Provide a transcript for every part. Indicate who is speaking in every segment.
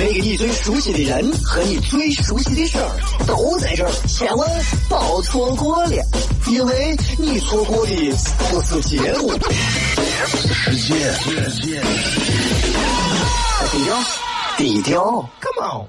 Speaker 1: 那个你最熟悉的人和你最熟悉的事儿都在这儿，千万别错过了，因为你错过的不是节目，
Speaker 2: 世界。
Speaker 1: 低调，低调，Come
Speaker 3: on。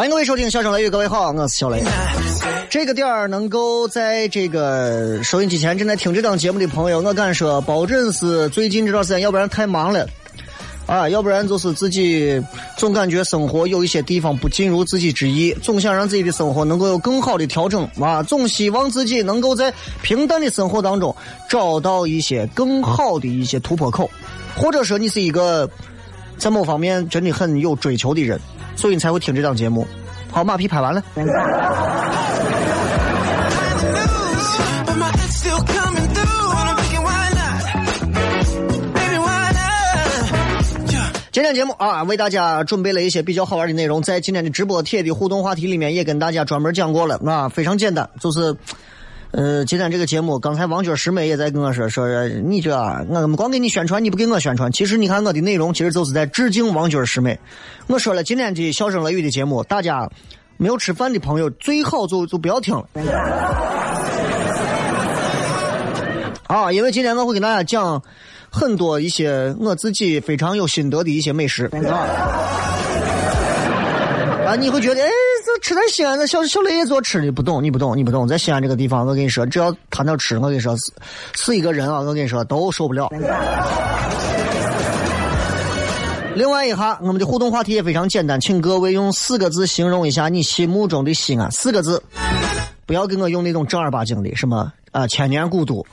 Speaker 4: 欢迎各位收听《笑声雷雨》，各位好，我是小雷。这个点儿能够在这个收音机前正在听这档节目的朋友，我敢说，保证是最近这段时间，要不然太忙了。啊，要不然就是自己总感觉生活有一些地方不尽如自己之意，总想让自己的生活能够有更好的调整啊，总希望自己能够在平淡的生活当中找到一些更好的一些突破口，或者说你是一个在某方面真的很有追求的人，所以你才会听这档节目。好，马屁拍完了。今天节目啊，为大家准备了一些比较好玩的内容，在今天的直播贴的互动话题里面，也跟大家专门讲过了。啊，非常简单，就是，呃，今天这个节目，刚才王娟师妹也在跟我说，说你这我们光给你宣传，你不给我宣传。其实你看我的内容，其实就是在致敬王娟师妹。我说了，今天的笑声雷雨的节目，大家没有吃饭的朋友最好就就不要听了。啊，因为今天我会给大家讲。很多一些我自己非常有心得的一些美食啊，你会觉得哎，吃在西安，这小小雷做吃的不懂，你不懂，你不懂，在西安这个地方，我跟你说，只要谈到吃，我跟你说是是一个人啊，我跟你说都受不了。另外一下，我们的互动话题也非常简单，请各位用四个字形容一下你心目中的西安，四个字，不要给我用那种正儿八经的什么啊千年古都。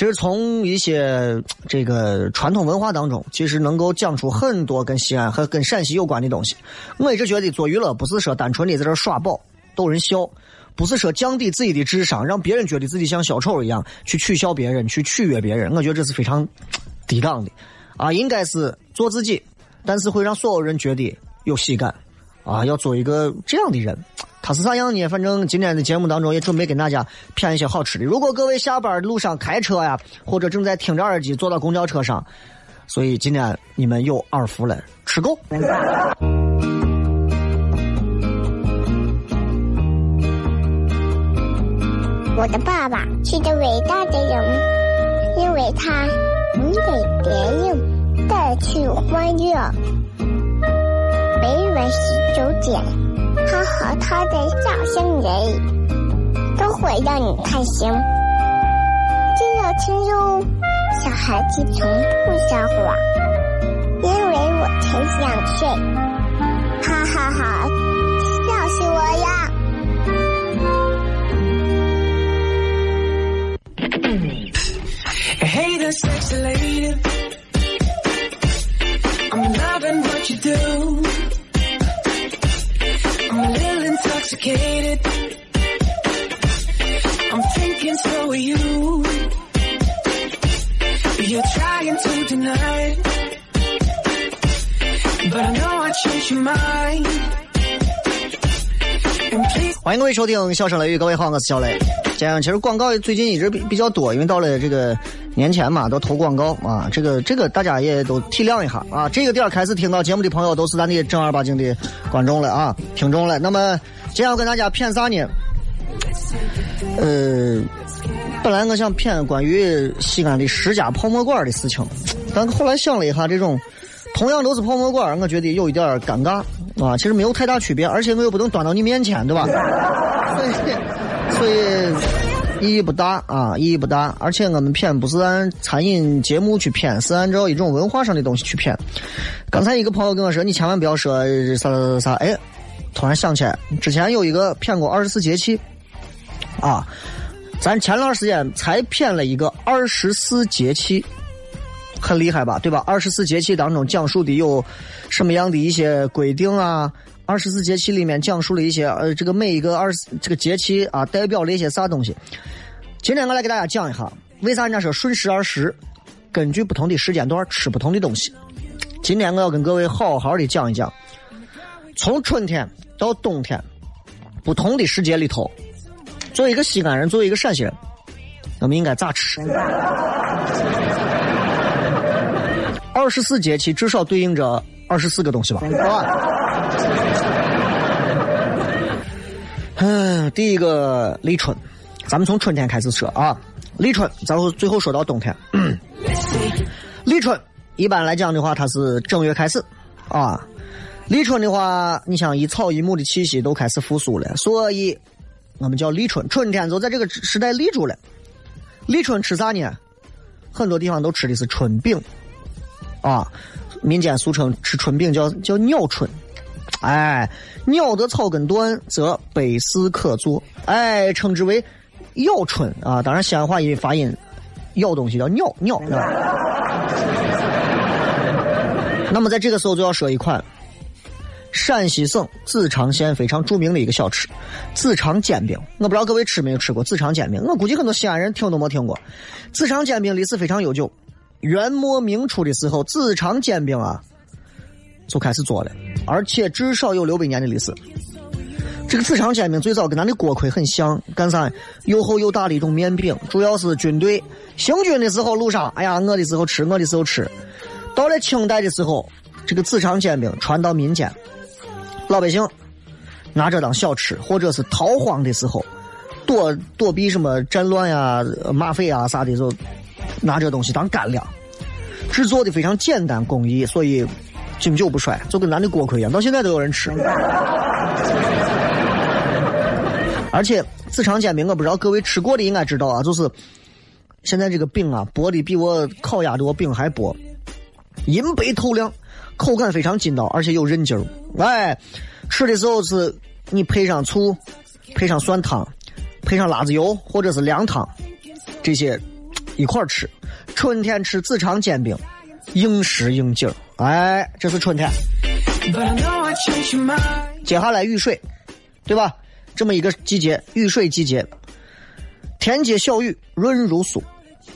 Speaker 4: 其实从一些这个传统文化当中，其实能够讲出很多跟西安和跟陕西有关的东西。我一直觉得做娱乐不是说单纯的在这耍宝逗人笑，不是说降低自己的智商，让别人觉得自己像小丑一样去取笑别人、去取悦别人。我觉得这是非常低档的啊，应该是做自己，但是会让所有人觉得有喜感啊，要做一个这样的人。他是啥样呢？反正今天的节目当中也准备跟大家骗一些好吃的。如果各位下班路上开车呀，或者正在听着耳机坐到公交车上，所以今天你们有耳福了，吃够。
Speaker 5: 我的爸爸是个伟大的人，因为他能给别人带去欢乐。每晚十九点。他和他的笑声人，都会让你开心。记得听哟，小孩子从不撒谎，因为我才想睡。各位收听《笑声雷雨》，各位好，我是小雷。今天，其实广告最近一直比比较多，因为到了这个年前嘛，都投广告啊。这个这个大家也都体谅一下啊。这个点开始听到节目的朋友，都是咱的正儿八经的观众了啊，听众了。那么。今天要跟大家谝啥呢？呃，
Speaker 4: 本来我想骗关于西安的十家泡沫馆的事情，但后来想了一下，这种同样都是泡沫馆，我觉得有一点尴尬啊。其实没有太大区别，而且我又不能端到你面前，对吧？所以，所以意义不大啊，意义不大。而且我们骗不是按餐饮节目去骗，是按照一种文化上的东西去骗。刚才一个朋友跟我说，你千万不要说啥啥啥啥，哎，突然想起来，之前有一个骗过二十四节气。啊，咱前段时间才骗了一个二十四节气，很厉害吧？对吧？二十四节气当中讲述的有什么样的一些规定啊？二十四节气里面讲述了一些呃，这个每一个二十这个节气啊，代表了一些啥东西？今天我来给大家讲一下，为啥人家说顺时而食？根据不同的时间段吃不同的东西。今天我要跟各位好好的讲一讲，从春天到冬天，不同的时节里头。作为一个西安人，作为一个陕西人，我们应该咋吃？二十四节气至少对应着二十四个东西吧？嗯，第一个立春，咱们从春天开始说啊。立春，咱后最后说到冬天。立春一般来讲的话，它是正月开始啊。立春的话，你像一草一木的气息都开始复苏了，所以。我们叫立春，春天就在这个时代立住了。立春吃啥呢？很多地方都吃的是春饼，啊，民间俗称吃春饼叫叫鸟春。哎，鸟得草根断，则百事可做，哎，称之为咬春啊。当然，西安话音发音，咬东西叫鸟鸟。那么在这个时候就要说一款。陕西省子长县非常著名的一个小吃，子长煎饼。我不知道各位吃没有吃过子长煎饼，我估计很多西安人听都没听过。子长煎饼历史非常悠久，元末明初的时候，子长煎饼啊就开始做了，而且至少有六百年的历史。这个子长煎饼最早跟咱的锅盔很像，干啥？又厚又大的一种面饼，主要是军队行军的时候路上，哎呀饿的时候吃，饿的时候吃。到了清代的时候，这个子长煎饼传到民间。老百姓拿着当小吃，或者是逃荒的时候，躲躲避什么战乱呀、马匪啊啥的，就拿这东西当干粮。制作的非常简单工艺，所以经久不衰，就跟咱的锅盔一样，到现在都有人吃。而且子长煎饼，我不知道各位吃过的应该知道啊，就是现在这个饼啊，薄的比我烤鸭的我饼还薄，银白透亮。口感非常筋道，而且有韧劲儿。哎，吃的时候是你配上醋，配上蒜汤，配上辣子油或者是凉汤，这些一块儿吃。春天吃自长煎饼，应时应景儿。哎，这是春天。接下来雨水，对吧？这么一个季节，雨水季节，田街小雨润如酥，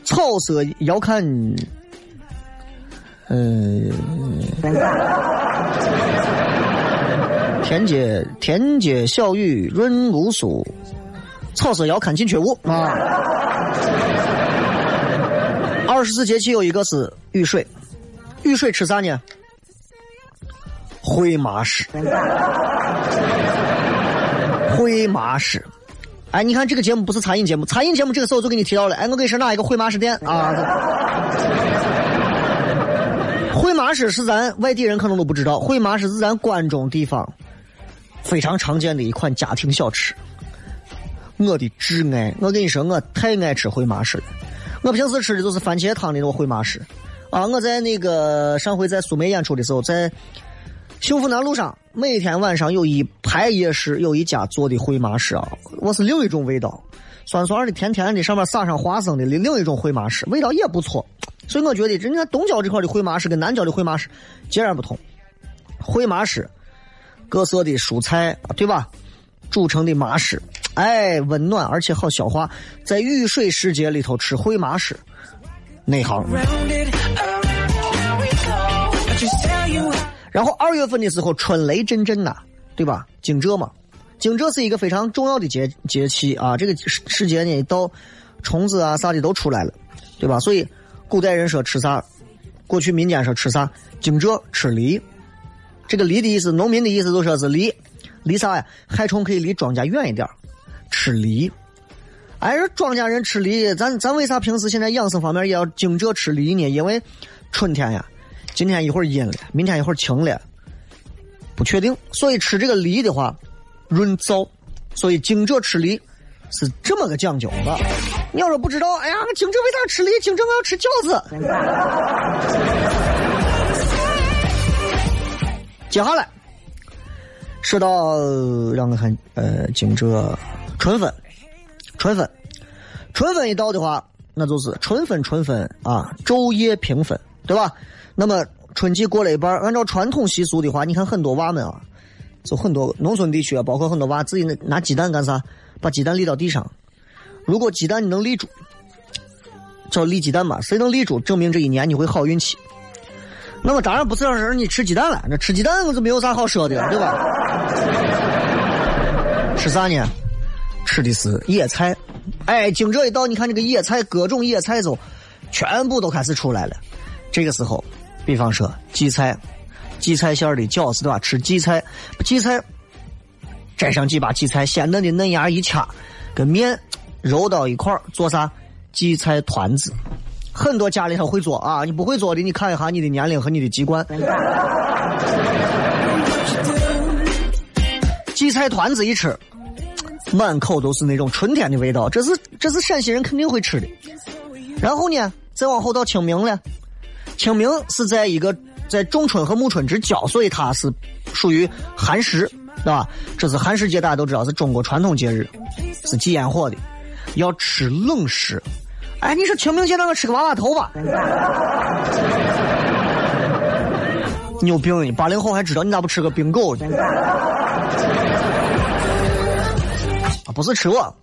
Speaker 4: 草色遥看。嗯，天街田街小雨润如酥，草色遥看近却无啊。二十四节气有一个是雨水，雨水吃啥呢？会麻食，会麻食。哎，你看这个节目不是餐饮节目，餐饮节目这个时候就给你提到了。哎，我给你说哪一个会麻食店啊？会麻食是咱外地人可能都不知道，会麻食是咱关中地方非常常见的一款家庭小吃。我的挚爱，我跟你说，我太爱吃会麻食了。我平时吃的都是番茄汤的那种烩麻食。啊，我在那个上回在苏梅演出的时候，在幸福南路上，每天晚上有一排夜市，有一家做的烩麻食啊，我是另一种味道，酸酸的、甜甜的，上面撒上花生的，另一种烩麻食，味道也不错。所以我觉得，人家东郊这块的烩麻食跟南郊的烩麻食截然不同。烩麻食，各色的蔬菜，对吧？煮成的麻食，哎，温暖而且好消化。在雨水时节里头吃会麻食，内行。然后二月份的时候，春雷阵阵呐，对吧？惊蛰嘛，惊蛰是一个非常重要的节节气啊。这个时节呢，到虫子啊啥的都出来了，对吧？所以。古代人说吃啥？过去民间说吃啥？惊蛰吃梨。这个梨的意思，农民的意思都说是梨，梨啥呀？害虫可以离庄稼远一点吃梨。哎，说庄稼人吃梨，咱咱为啥平时现在养生方面也要惊蛰吃梨呢？因为春天呀，今天一会儿阴了，明天一会儿晴了，不确定，所以吃这个梨的话润燥，所以惊蛰吃梨是这么个讲究的。你要说不知道，哎呀，惊蛰为啥吃梨？惊蛰我要吃饺子。接下来说到让我看，呃，惊蛰春分，春分，春分一到的话，那就是春分，春分啊，昼夜平分，对吧？那么春季过了一半，按照传统习俗的话，你看很多娃们啊，就很多农村地区啊，包括很多娃自己拿拿鸡蛋干啥？把鸡蛋立到地上，如果鸡蛋你能立住，叫立鸡蛋嘛，谁能立住，证明这一年你会好运气。那么当然不是让人你吃鸡蛋了，那吃鸡蛋我就没有啥好说的了，对吧？吃啥呢？吃的是野菜。哎，惊蛰一到，你看这个野菜，各种野菜就全部都开始出来了。这个时候，比方说荠菜，荠菜馅的饺子对吧？吃荠菜，荠菜摘上几把荠菜，鲜嫩的嫩芽一掐，跟面揉到一块儿，做啥？荠菜团子。很多家里头会做啊，你不会做的，你看一下你的年龄和你的籍贯。荠菜团子一吃，满口都是那种春天的味道，这是这是陕西人肯定会吃的。然后呢，再往后到清明了，清明是在一个在仲春和暮春之交，所以它是属于寒食，对吧？这是寒食节，大家都知道是中国传统节日，是忌烟火的，要吃冷食。哎，你说清明节那个吃个娃娃头吧？你有病！八零后还知道你咋不吃个冰狗？不是吃我，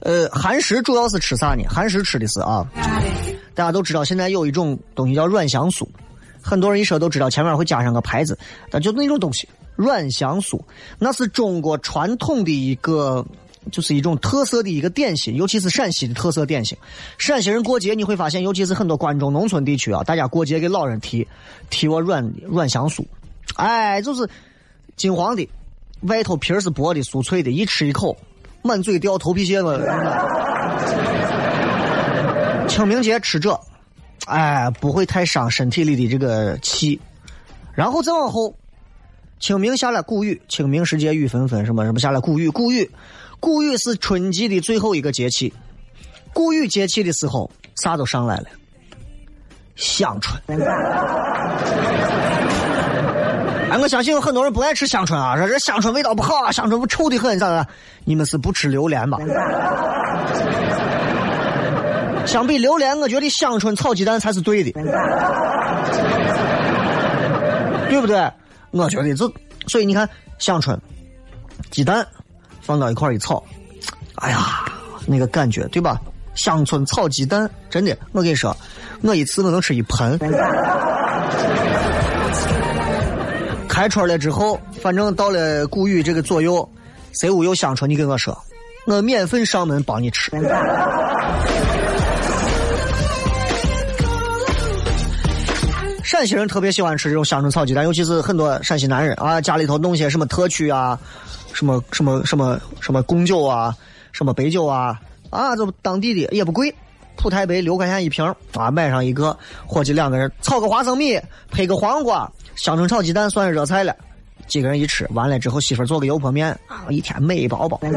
Speaker 4: 呃，寒食主要是吃啥呢？寒食吃的是啊，大家都知道现在有一种东西叫软香酥，很多人一说都知道前面会加上个牌子，但就那种东西，软香酥，那是中国传统的一个。就是一种特色的一个点心，尤其是陕西的特色点心。陕西人过节你会发现，尤其是很多关中农村地区啊，大家过节给老人提提我软软香酥，哎，就是金黄的，外头皮儿是薄的，酥脆的，一吃一口满嘴掉头皮屑了。清明节吃这，哎，不会太伤身体里的这个气。然后再往后，清明下来谷雨，清明时节雨纷纷，什么什么下来谷雨，谷雨。谷雨是春季的最后一个节气，谷雨节气的时候，啥都上来了，香椿。哎，我相信有很多人不爱吃香椿啊，说这香椿味道不好啊，香椿不臭的很，咋的？你们是不吃榴莲吧？相比榴莲，我觉得香椿炒鸡蛋才是对的，对不对？我觉得这，所以你看香椿、鸡蛋。放到一块一炒，哎呀，那个感觉对吧？香椿炒鸡蛋，真的，我跟你说，我一次我能吃一盆。开春了之后，反正到了谷雨这个左右，谁屋有香椿，你跟我说，我免费上门帮你吃。陕西人特别喜欢吃这种香椿炒鸡蛋，尤其是很多陕西男人啊，家里头弄些什么特曲啊。什么什么什么什么贡酒啊，什么白酒啊，啊，这当地的也不贵，普台杯六块钱一瓶啊，买上一个，伙计两个人炒个花生米，配个黄瓜，香椿炒鸡蛋算是热菜了，几个人一吃完了之后，媳妇做个油泼面啊，一天美饱饱。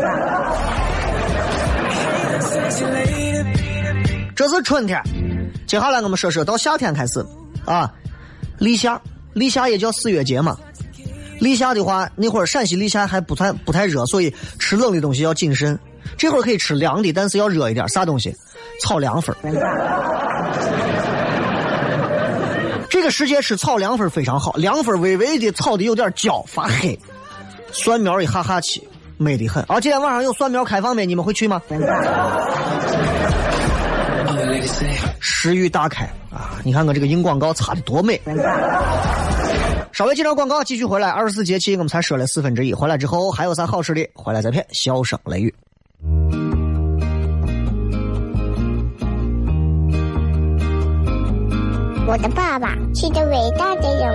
Speaker 4: 这是春天，接下来我们说说到夏天开始啊，立夏，立夏也叫四月节嘛。立夏的话，那会儿陕西立夏还不太不太热，所以吃冷的东西要谨慎。这会儿可以吃凉的，但是要热一点。啥东西？炒凉粉。这个时节吃炒凉粉非常好，凉粉微微的炒的有点焦发黑，蒜苗一哈哈起，美得很。啊，今天晚上有蒜苗开放没？你们会去吗？食欲大开啊！你看我这个硬广告擦的多美。稍微几条广告，继续回来。二十四节气我们才说了四分之一，回来之后还有啥好吃的？回来再片。笑声雷雨。
Speaker 5: 我的爸爸是个伟大的人，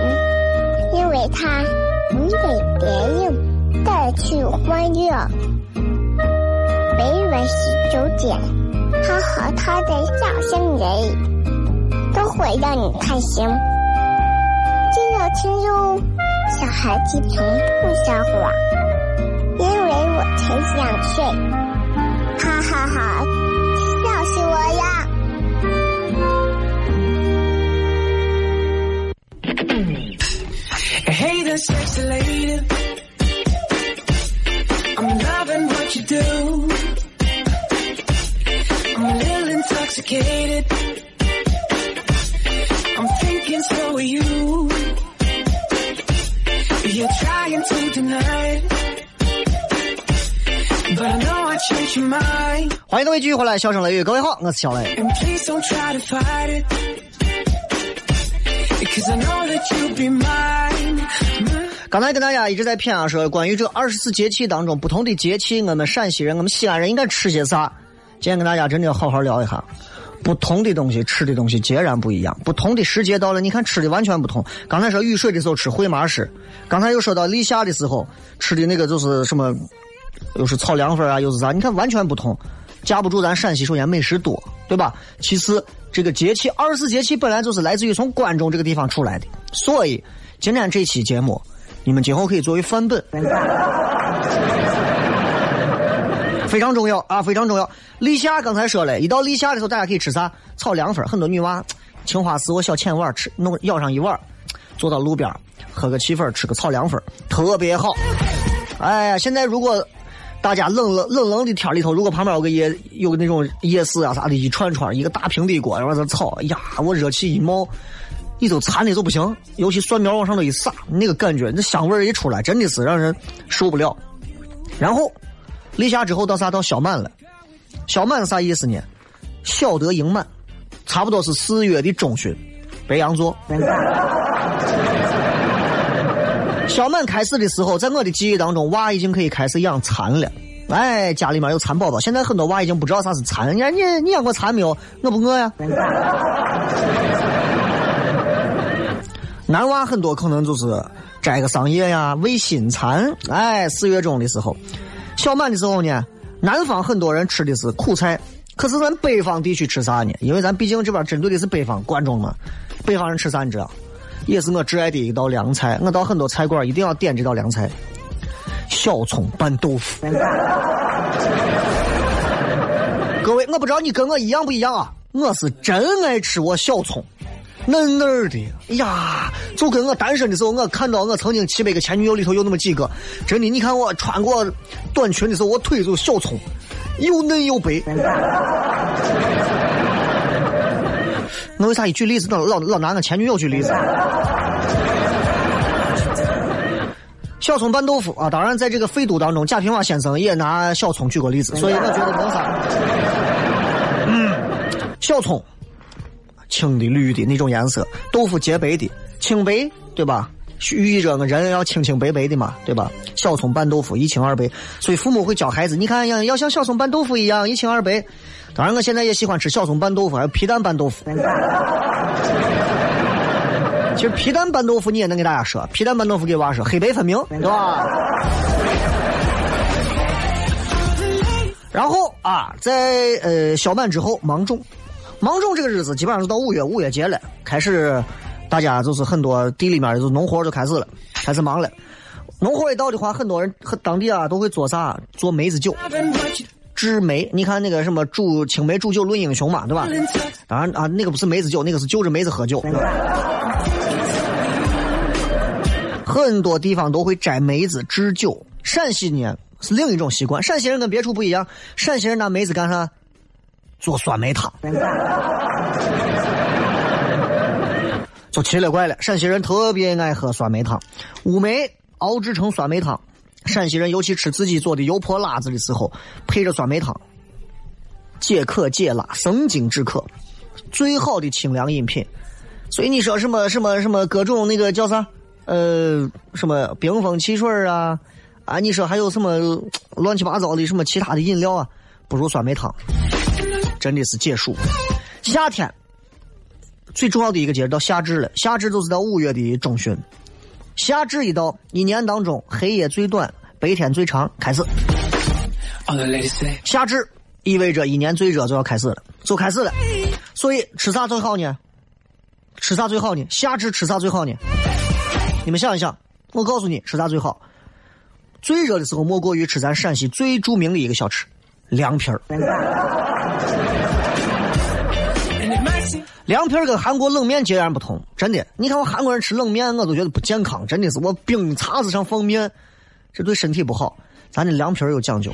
Speaker 5: 因为他能给别人带去欢乐。每晚十九点，他和他的笑声人，都会让你开心。记得听哟，小孩子从不撒谎，因为我才两岁。哈哈哈，
Speaker 4: 回来，笑声雷雨，各位好，我是小雷。刚才跟大家一直在谝啊，说关于这二十四节气当中不同的节气，我们陕西人、我们西安人应该吃些啥？今天跟大家真的要好好聊一下，不同的东西吃的东西截然不一样，不同的时节到了，你看吃的完全不同。刚才说雨水的时候吃烩麻食，刚才又说到立夏的时候吃的那个就是什么，又是炒凉粉啊，又是啥？你看完全不同。架不住咱陕西首先美食多，对吧？其次，这个节气二十四节气本来就是来自于从关中这个地方出来的，所以今天这期节目，你们今后可以作为范本，非常重要啊，非常重要。立夏刚才说了，一到立夏的时候，大家可以吃啥？炒凉粉，很多女娃青花瓷我小浅碗吃，弄舀上一碗，坐到路边喝个气氛，吃个炒凉粉，特别好。哎呀，现在如果大家冷冷冷冷的天里头，如果旁边有个夜有个那种夜市啊啥的，一串串一个大平底锅，然后这炒，哎呀，我热气一冒，你都馋的都不行。尤其蒜苗往上头一撒，那个感觉，那香味一出来，真的是让人受不了。然后立夏之后到啥到小满了，小满是啥意思呢？小得盈满，差不多是四月的中旬，白羊座。小满开始的时候，在我的记忆当中，娃已经可以开始养蚕了。哎，家里面有蚕宝宝。现在很多娃已经不知道啥是蚕。你你你养过蚕没有？我不饿呀。男娃很多可能就是摘个桑叶呀，喂新蚕。哎，四月中的时候，小满的时候呢，南方很多人吃的是苦菜，可是咱北方地区吃啥呢？因为咱毕竟这边针对的是北方关中嘛，北方人吃啥你知道？也是我挚爱的一道凉菜，我到很多菜馆一定要点这道凉菜：小葱拌豆腐。各位，我不知道你跟我一样不一样啊？我是真爱吃我小葱，嫩嫩的。哎呀，就跟我单身的时候，我看到我曾经七百个前女友里头有那么几个，真的，你看我穿过短裙的时候，我腿就小葱，又嫩又白。我为啥一举例子老老老拿我前女友举例子？小葱拌豆腐啊，当然在这个废都当中，贾平凹先生也拿小葱举过例子，所以我觉得没啥。嗯，小葱，青的、绿的那种颜色，豆腐洁白的，清白，对吧？寓意着个人要清清白白的嘛，对吧？小葱拌豆腐一清二白，所以父母会教孩子，你看要要像小葱拌豆腐一样一清二白。当然，我现在也喜欢吃小葱拌豆腐，还有皮蛋拌豆腐。其实皮蛋拌豆腐你也能给大家说，皮蛋拌豆腐给娃说黑白分明，对吧？然后啊，在呃小满之后，芒种，芒种这个日子基本上是到五月，五月节了，开始大家就是很多地里面就是农活就开始了，开始忙了。农活一到的话，很多人和当地啊都会做啥？做梅子酒。制梅，你看那个什么煮青梅煮酒论英雄嘛，对吧？当然啊，那个不是梅子酒，那个是就着梅子喝酒。很多地方都会摘梅子制酒，陕西呢是另一种习惯。陕西人跟别处不一样，陕西人拿梅子干啥？做酸梅汤。就奇了怪了，陕西人特别爱喝酸梅汤，乌梅熬制成酸梅汤。陕西人尤其吃自己做的油泼辣子的时候，配着酸梅汤，解渴解辣，生津止渴，最好的清凉饮品。所以你说什么什么什么各种那个叫啥？呃，什么冰封汽水啊？啊，你说还有什么乱七八糟的什么其他的饮料啊？不如酸梅汤，真的是解暑。夏天最重要的一个节日到夏至了，夏至就是到五月的中旬。夏至一到，一年当中黑夜最短，白天最长，开始。夏至意味着一年最热就要开始了，就开始了。所以吃啥最好呢？吃啥最好呢？夏至吃啥最好呢？你们想一想，我告诉你吃啥最好。最热的时候，莫过于吃咱陕西最著名的一个小吃——凉皮儿。凉皮儿跟韩国冷面截然不同，真的。你看我韩国人吃冷面，我都觉得不健康，真的是我冰碴子上放面，这对身体不好。咱的凉皮儿有讲究，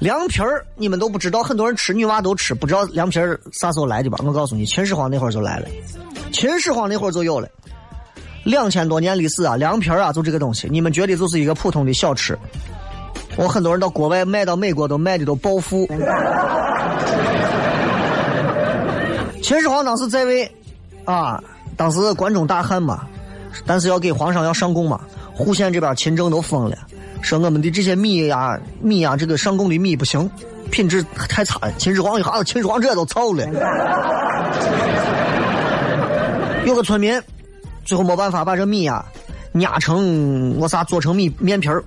Speaker 4: 凉皮儿你们都不知道，很多人吃，女娃都吃，不知道凉皮儿啥时候来的吧？我告诉你，秦始皇那会儿就来了，秦始皇那会儿就有了，两千多年历史啊，凉皮儿啊，就这个东西，你们觉得就是一个普通的小吃，我很多人到国外卖到美国都卖的都暴富。秦始皇当时在位，啊，当时关中大旱嘛，但是要给皇上要上贡嘛，户县这边秦政都疯了，说我们的这些米呀、米呀，这个上贡的米不行，品质太差了。秦始皇一下子，秦始皇这都操了。有个村民，最后没办法把这米呀压成我啥做成米面皮儿，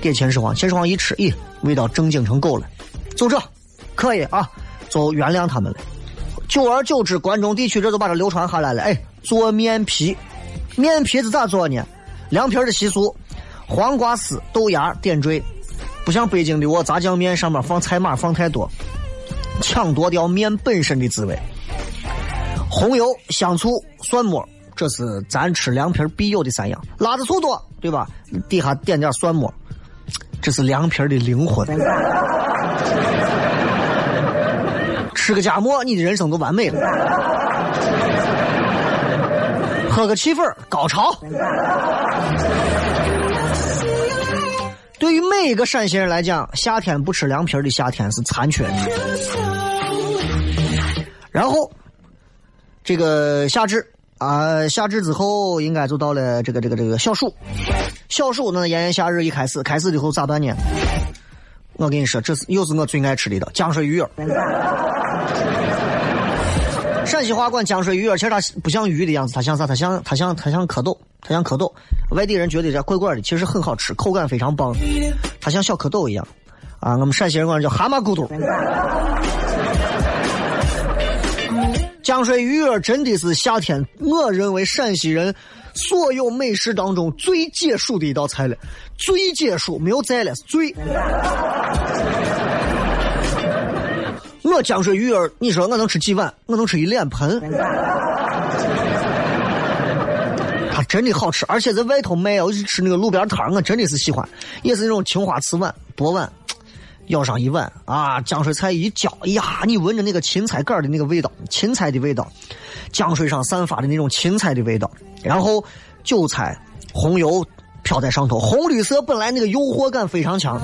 Speaker 4: 给秦始皇。秦始皇一吃，咦，味道正经成狗了，就这，可以啊，就原谅他们了。久而久之，关中地区这都把这流传下来了。哎，做面皮，面皮是咋做呢？凉皮的习俗，黄瓜丝、豆芽点缀，不像北京的我炸酱面上面放菜码放太多，抢夺掉面本身的滋味。红油、香醋、蒜末，这是咱吃凉皮必有的三样。辣子醋多，对吧？底下点点蒜末，这是凉皮的灵魂。吃个夹馍，你的人生都完美了。喝个气氛，高潮。对于每一个陕西人来讲，夏天不吃凉皮的夏天是残缺的。然后，这个夏至啊，夏至之后应该就到了这个这个这个小暑。小暑呢，炎炎夏日一开始，开始之后咋办呢？我跟你说，这是又是我最爱吃的了，浆水鱼儿。陕西话管浆水鱼儿，其实它不像鱼的样子，它像啥？它像它像它像蝌蚪，它像蝌蚪。外地人觉得这怪怪的，其实很好吃，口感非常棒。它像小蝌蚪一样，啊，我们陕西人管它叫蛤蟆骨头。浆水鱼儿真的是夏天，我认为陕西人所有美食当中最解暑的一道菜了，最解暑，没有再了，是最。我江水鱼儿，你说我能吃几碗？我能吃一脸盆。它真的好吃，而且在外头卖，我去吃那个路边摊我真的是喜欢，也是那种青花瓷碗、薄碗，舀上一碗啊，江水菜一浇，哎呀，你闻着那个芹菜干儿的那个味道，芹菜的味道，江水上散发的那种芹菜的味道，然后韭菜、红油飘在上头，红绿色本来那个诱惑感非常强，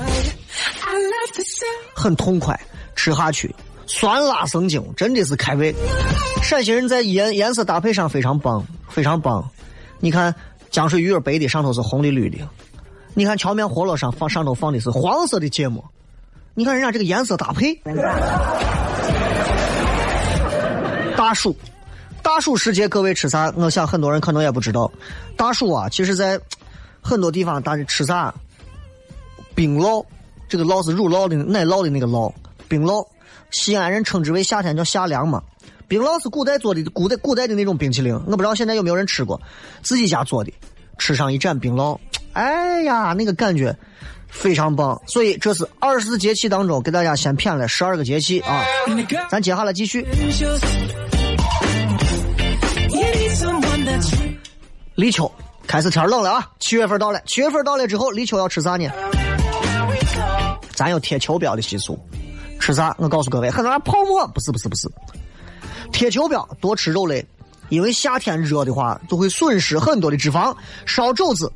Speaker 4: 很痛快，吃下去酸辣生津，真的是开胃。陕西人在颜颜色搭配上非常棒，非常棒。你看浆水鱼儿白的，上头是红的绿的；你看荞面饸饹上放上头放的是黄色的芥末。你看人家这个颜色搭配。大暑，大暑时节各位吃啥？我想很多人可能也不知道。大暑啊，其实在很多地方大家吃啥？冰酪，这个酪是乳酪的奶酪的那个酪，冰酪。西安人称之为夏天叫夏凉嘛。冰酪是古代做的，古代古代的那种冰淇淋，我不知道现在有没有人吃过，自己家做的，吃上一盏冰酪，哎呀，那个感觉非常棒。所以这是二十四节气当中给大家先谝了十二个节气啊，咱接下来继续。立秋开始天冷了啊，七月份到了，七月份到了之后，立秋要吃啥呢？咱有贴秋膘的习俗，吃啥？我告诉各位，很多人泡沫不是不是不是，贴秋膘多吃肉类，因为夏天热的话就会损失很多的脂肪。烧肘子，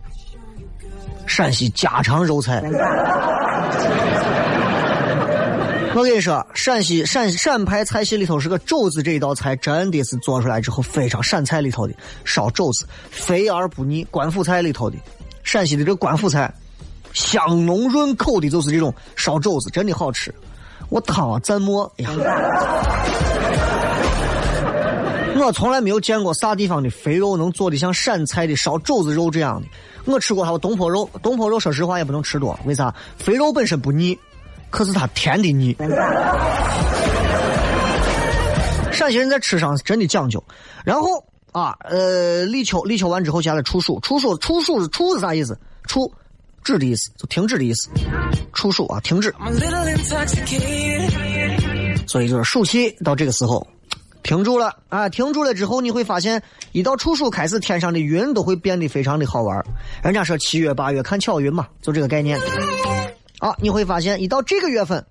Speaker 4: 陕西家常肉菜。我跟你说，陕西陕陕派菜系里头是个肘子这一道菜，真的是做出来之后非常陕菜里头的烧肘子，肥而不腻。官府菜里头的陕西的这个官府菜，香浓润口的，就是这种烧肘子，真的好吃。我汤啊蘸馍，哎呀，我从来没有见过啥地方的肥肉能做的像陕菜的烧肘子肉这样的。我吃过还有东坡肉，东坡肉说实话也不能吃多，为啥？肥肉本身不腻。可是它甜的腻。陕西人在吃上是真的讲究，然后啊，呃，立秋立秋完之后，接下来处暑，处暑处暑是处是啥意思？处止的意思，就停止的意思。处暑啊，停止。所以就是暑气到这个时候停住了啊，停住了之后，你会发现，一到处暑开始，天上的云都会变得非常的好玩。人家说七月八月看巧云嘛，就这个概念。啊，你会发现，一到这个月份，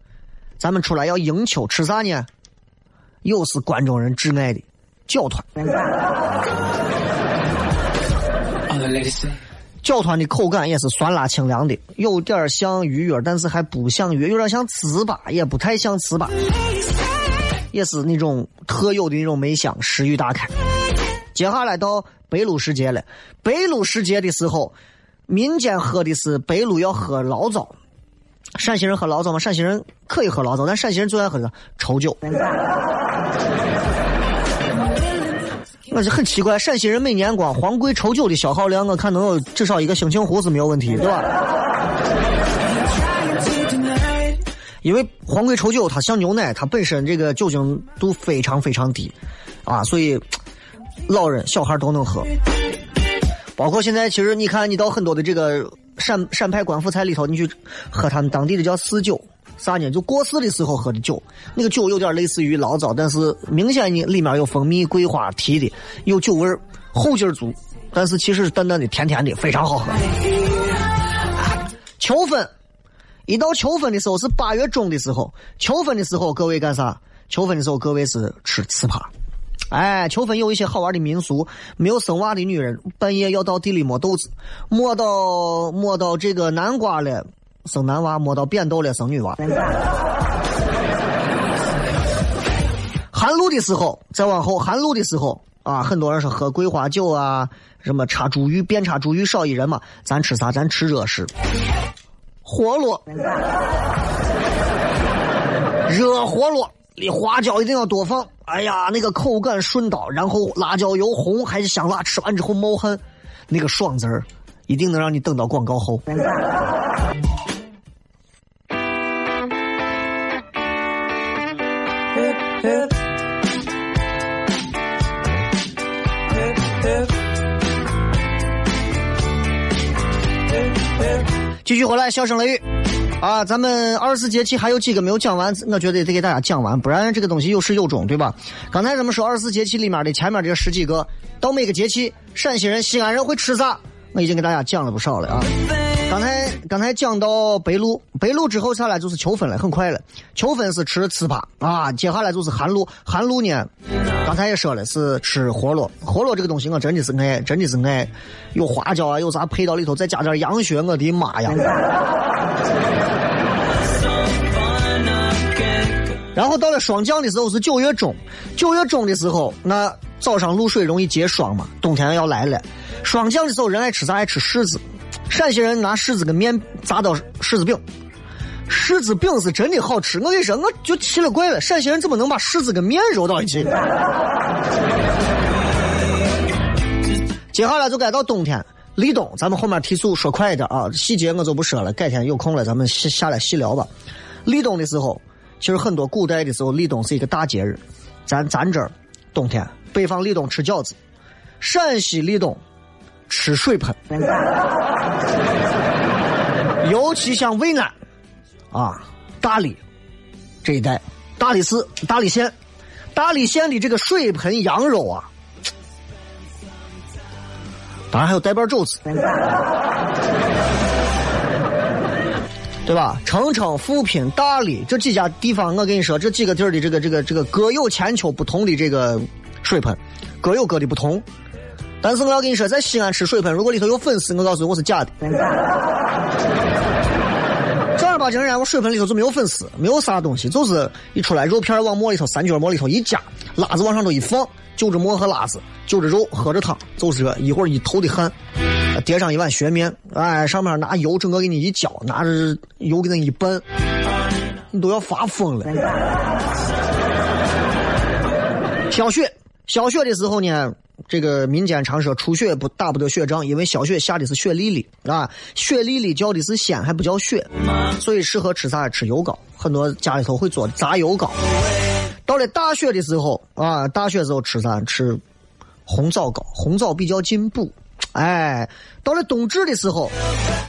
Speaker 4: 咱们出来要迎秋吃啥呢？又是关中人挚爱的搅团。搅团的口感也是酸辣清凉的，有点像鱼圆，但是还不像鱼，有点像糍粑，也不太像糍粑，也是那种特有的那种梅香，食欲大开。接下来到白露时节了，白露时节的时候，民间喝的是白露要喝醪糟。陕西人喝醪糟吗？陕西人可以喝醪糟，但陕西人最爱喝的稠酒。我就很奇怪，陕西人每年光黄桂稠酒的消耗量，我看能有至少一个兴庆湖是没有问题，对吧？因为黄桂稠酒它像牛奶，它本身这个酒精度非常非常低，啊，所以老人小孩都能喝。包括现在，其实你看，你到很多的这个陕陕派官府菜里头，你去喝他们当地的叫四酒，啥呢？就过世的时候喝的酒，那个酒有点类似于醪糟，但是明显呢里面有蜂蜜、桂花提的，有酒味儿，后劲儿足，但是其实是淡淡的、甜甜的，非常好喝。秋分，一到秋分的时候是八月中的时候，秋分的时候各位干啥？秋分的时候各位是吃糍粑。哎，秋分有一些好玩的民俗，没有生娃的女人半夜要到地里摸豆子，摸到摸到这个南瓜了生男娃，摸到扁豆了生女娃。寒露的时候，再往后寒露的时候啊，很多人说喝桂花酒啊，什么插茱萸，遍插茱萸少一人嘛，咱吃啥？咱吃热食，活络，热活络。你花椒一定要多放，哎呀，那个口感顺道，然后辣椒油红还是香辣，吃完之后冒汗，那个爽字儿，一定能让你等到广告后。继续回来，笑声雷雨啊！咱们二十四节气还有几个没有讲完，我觉得得给大家讲完，不然这个东西有始有终，对吧？刚才咱们说二十四节气里面的前面这十几个，到每个节气，陕西人、西安人会吃啥？我已经给大家讲了不少了啊！刚才刚才讲到白露，白露之后下来就是秋分了，很快了。秋分是吃糍粑啊，接下来就是寒露，寒露呢，刚才也说了是吃活络，活络这个东西我真的是爱，真的是爱，有花椒啊，有啥配到里头，再加点羊血，我的妈呀！然后到了霜降的时候是九月中，九月中的时候，那早上露水容易结霜嘛，冬天要来了。霜降的时候，人爱吃啥？爱吃柿子。陕西人拿柿子跟面砸到柿子饼，柿子饼是真的好吃。我跟你说，我就奇了怪了，陕西人怎么能把柿子跟面揉到一起？接下来就该到冬天，立冬，咱们后面提速说快一点啊，细节我就不说了，改天有空了咱们下下来细聊吧。立冬的时候，其实很多古代的时候，立冬是一个大节日。咱咱这儿冬天，北方立冬吃饺子，陕西立冬吃水盆，尤其像渭南啊、大理这一带，大理寺、大理县、大理县的这个水盆羊肉啊，当然还有带瓣肘子。对吧？澄城、富平、大理这几家地方，我跟你说，这几个地儿的这个这个这个各有千秋不同的这个水盆，各有各的不同。但是我要跟你说，在西安吃水盆，如果里头有粉丝，我告诉你我是假的。正儿八经人家我水盆里头就没有粉丝，没有啥东西，就是一出来肉片往馍里头三角馍里头一夹，辣子往上头一放，就着馍和辣子，就着肉，喝着汤，就是，一会儿一头的汗。叠上一碗血面，哎，上面拿油整个给你一浇，拿着油给你一拌，你都要发疯了。小雪，小雪的时候呢，这个民间常说初雪不打不得雪仗，因为小雪下的是雪粒粒啊，雪粒粒叫的是鲜，还不叫雪，所以适合吃啥？吃油糕，很多家里头会做炸油糕。到了大雪的时候啊，大雪时候吃啥？吃红枣糕，红枣比较进补。哎，到了冬至的时候，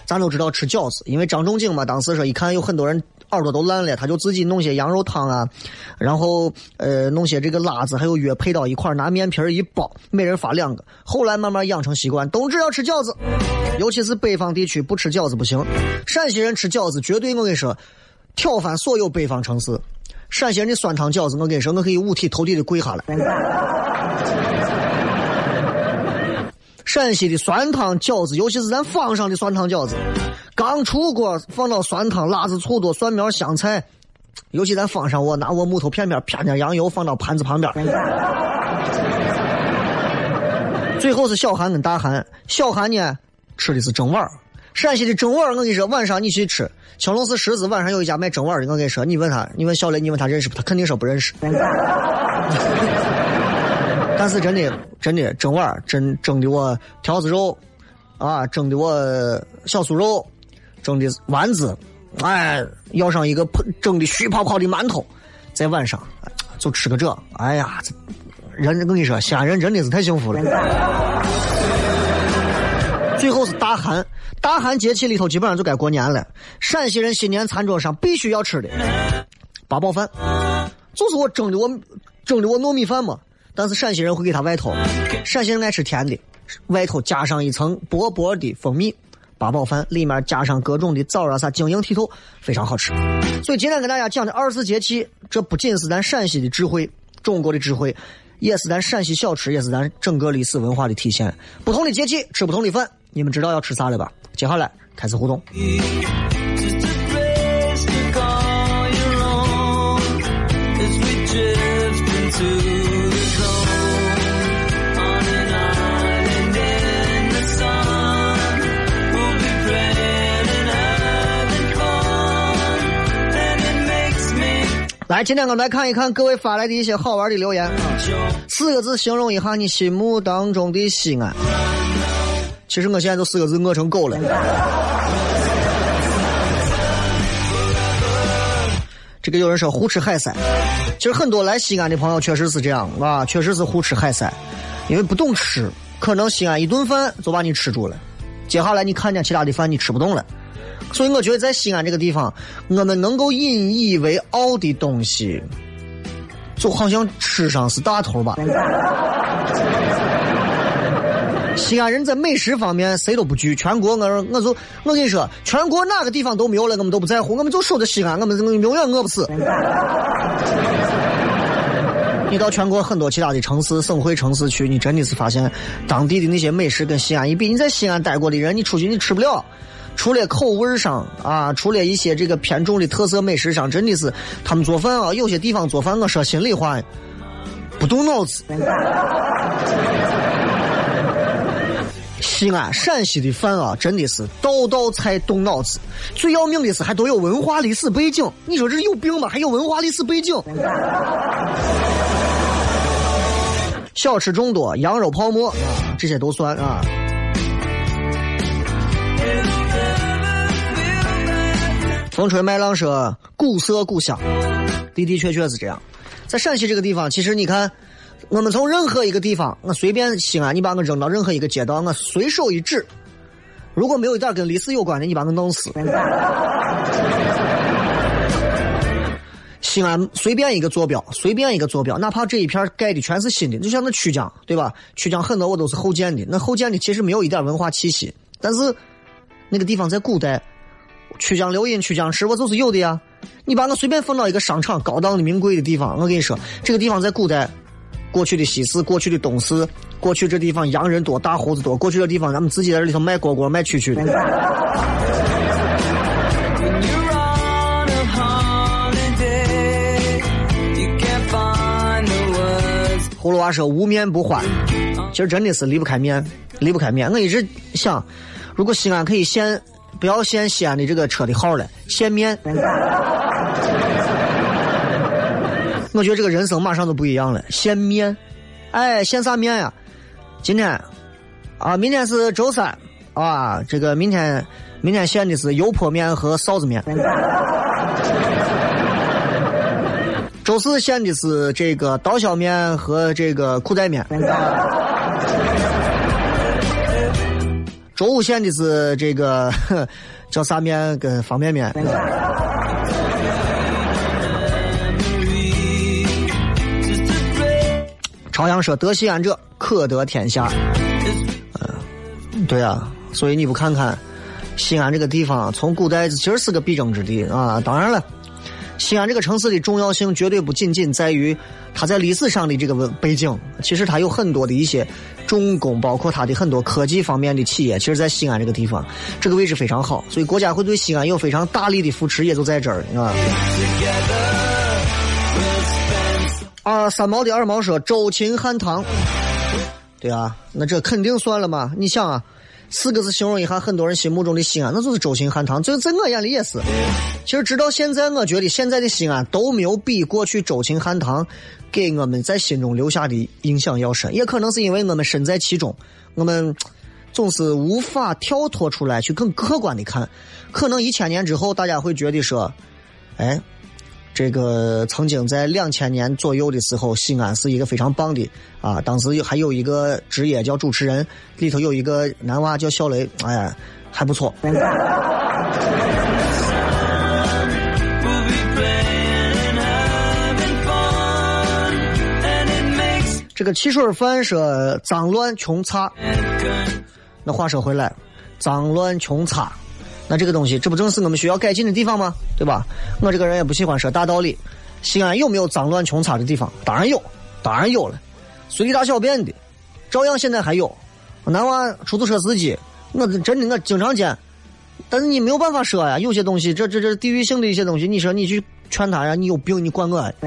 Speaker 4: 咱都知道吃饺子，因为张仲景嘛，当时说一看有很多人耳朵都烂了，他就自己弄些羊肉汤啊，然后呃弄些这个辣子还有药配到一块，拿面皮一包，每人发两个。后来慢慢养成习惯，冬至要吃饺子，尤其是北方地区不吃饺子不行。陕西人吃饺子绝对，我跟你说，挑翻所有北方城市。陕西人的酸汤饺子，我跟你说，我可以五体投地的跪下来。陕西的酸汤饺子，尤其是咱坊上的酸汤饺子，刚出锅放到酸汤，辣子醋多，蒜苗香菜，尤其咱坊上，我拿我木头片片片点羊油放到盘子旁边，最后是小寒跟大寒，小寒呢吃的是蒸碗陕西的蒸碗我跟你说，晚上你去吃，青龙寺十字晚上有一家卖蒸碗的，我跟你说，你问他，你问小雷，你问他认识不？他肯定说不认识。但是真的，真的蒸碗蒸蒸的我条子肉，啊，蒸的我小酥肉，蒸的丸子，哎，要上一个蒸的虚泡泡的馒头，在晚上就吃个这，哎呀，人我跟你说，西安人真的是太幸福了。最后是大寒，大寒节气里头基本上就该过年了。陕西人新年餐桌上必须要吃的八宝饭，就是我蒸的我蒸的我糯米饭嘛。但是陕西人会给他外头，陕西人爱吃甜的，外头加上一层薄薄的蜂蜜，八宝饭里面加上各种的枣啊啥，晶莹剔透，非常好吃。所以今天跟大家讲的二十四节气，这不仅是咱陕西的智慧，中国的智慧，也是咱陕西小吃，也是咱整个历史文化的体现。不同的节气吃不同的饭，你们知道要吃啥了吧？接下来开始互动。来，今天我们来看一看各位发来的一些好玩的留言啊。四个字形容一下你心目当中的西安。其实我现在都四个字饿成狗了。这个有人说胡吃海塞，其实很多来西安的朋友确实是这样啊，确实是胡吃海塞，因为不懂吃，可能西安一顿饭就把你吃住了，接下来你看见其他的饭你吃不动了。所以我觉得在西安这个地方，我们能够引以为傲的东西，就好像吃上是大头吧。西安人在美食方面谁都不惧，全国我我就我跟你说，全国哪个地方都没有了，我们都不在乎，我们就守着西安，我们永远饿不死。你到全国很多其他的城市、省会城市去，你真的是发现当地的那些美食跟西安一比，你在西安待过的人，你出去你吃不了。除了口味上啊，除了一些这个偏重的特色美食上，真的是他们做饭啊，有些地方做饭，我说心里话，不动脑子。西安、陕西的饭啊，真的是道道菜动脑子。最要命的是，还都有文化历史背景。你说这有病吗？还有文化历史背景？小吃众多，羊肉泡馍啊，这些都算啊。风吹麦浪说：“古色古香，的的确确是这样。在陕西这个地方，其实你看，我们从任何一个地方，我随便西安，你把我扔到任何一个街道，我随手一指，如果没有一点跟历史有关的，你把我弄死。西安随便一个坐标，随便一个坐标，哪怕这一片盖的全是新的，就像那曲江，对吧？曲江很多我都是后建的，那后建的其实没有一点文化气息，但是那个地方在古代。”曲江流饮、曲江池，我就是有的呀。你把我随便放到一个商场、高档的、名贵的地方，我跟你说，这个地方在古代，过去的西市、过去的东市，过去这地方洋人多、大胡子多，过去的地方咱们自己在这里头卖锅锅、卖蛐蛐的。葫芦娃说无面不欢，其实真的是离不开面，离不开面。我一直想，如果西安可以现。不要限西安的这个车的号了，限面。我觉得这个人生马上就不一样了，限面。哎，限啥面呀？今天啊，明天是周三啊，这个明天明天限的是油泼面和臊子面。周四限的是这个刀削面和这个裤带面。周五限的是这个 叫啥面跟方便面。朝阳说：“得西安者，可得天下。”嗯，对啊，所以你不看看西安这个地方，从古代其实是个必争之地啊。当然了，西安这个城市的重要性绝对不仅仅在于它在历史上的这个背景，其实它有很多的一些重工，包括它的很多科技方面的企业，其实在西安这个地方，这个位置非常好，所以国家会对西安有非常大力的扶持，也就在这儿啊。啊，三毛的二毛说周秦汉唐，对啊，那这肯定算了嘛？你想啊，四个字形容一下很多人心目中的西安，那就是周秦汉唐。这在我眼里也是。其实直到现在，我觉得现在的西安都没有比过去周秦汉唐给我们在心中留下的印象要深。也可能是因为我们身在其中，我们总是无法跳脱出来去更客观的看。可能一千年之后，大家会觉得说，哎。这个曾经在两千年左右的时候，西安是一个非常棒的啊。当时还有一个职业叫主持人，里头有一个男娃叫小雷，哎，还不错。这个汽水饭说脏乱穷差，那话说回来，脏乱穷差。那这个东西，这不正是我们需要改进的地方吗？对吧？我这个人也不喜欢说大道理。西安有没有脏乱穷差的地方？当然有，当然有了，随地大小便的，照样现在还有。男娃出租车司机，我真的我经常见，但是你没有办法说呀。有些东西，这这这地域性的一些东西，你说你去劝他呀，你有病，你管我。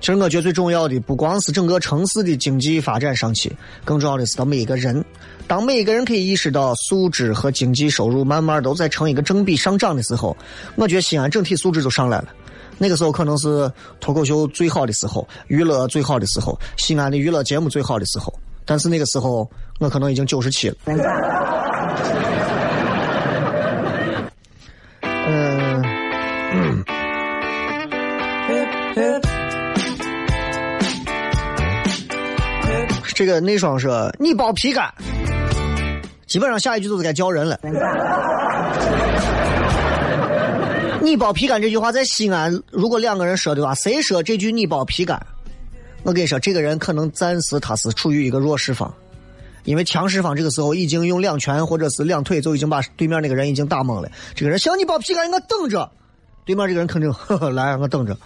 Speaker 4: 其实我觉得最重要的，不光是整个城市的经济发展上去，更重要的是到每一个人。当每一个人可以意识到素质和经济收入慢慢都在成一个正比上涨的时候，我觉得西安整体素质就上来了。那个时候可能是脱口秀最好的时候，娱乐最好的时候，西安的娱乐节目最好的时候。但是那个时候我可能已经九十七了。嗯。这个内双说你包皮干。基本上下一句都是该叫人了。你包皮干这句话在西安，如果两个人说的话，谁说这句你包皮干？我跟你说，这个人可能暂时他是处于一个弱势方，因为强势方这个时候已经用两拳或者是两腿就已经把对面那个人已经打懵了。这个人想你包皮干，我等着。对面这个人肯定呵呵来，我等着。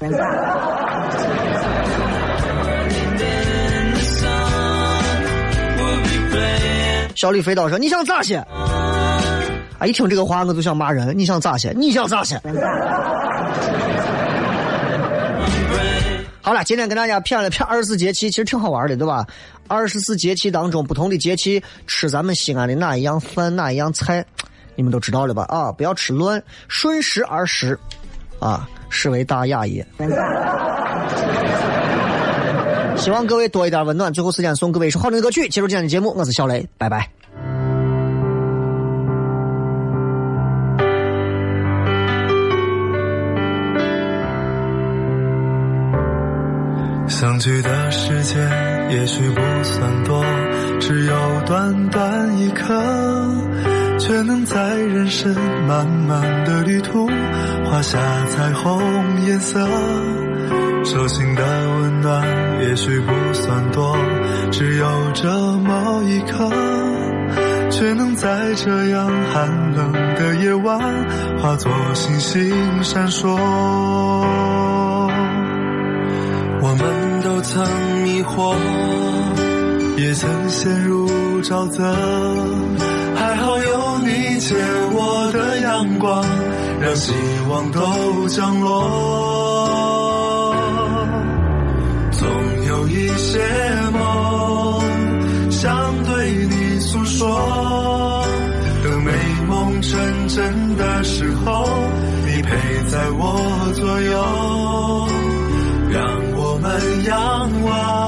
Speaker 4: 小李飞刀说：“你想咋些？”啊，一听这个话我就想骂人。你想咋些？你想咋些？好了，今天跟大家谝了谝二十四节气，其实挺好玩的，对吧？二十四节气当中，不同的节气吃咱们西安的哪一样饭，哪一样菜，你们都知道了吧？啊，不要吃乱，顺时而食，啊，是为大雅也。希望各位多一点温暖。最后时间送各位一首好听的歌曲，结束今天的节目。我是小雷，拜拜。
Speaker 6: 相聚的时间也许不算多，只有短短一刻，却能在人生漫漫的旅途画下彩虹颜色。手心的温暖也许不算多，只有这么一刻，却能在这样寒冷的夜晚化作星星闪烁。我们都曾迷惑，也曾陷入沼泽，还好有你借我的阳光，让希望都降落。谢梦想对你诉说等美梦成真的时候你陪在我左右让我们仰望。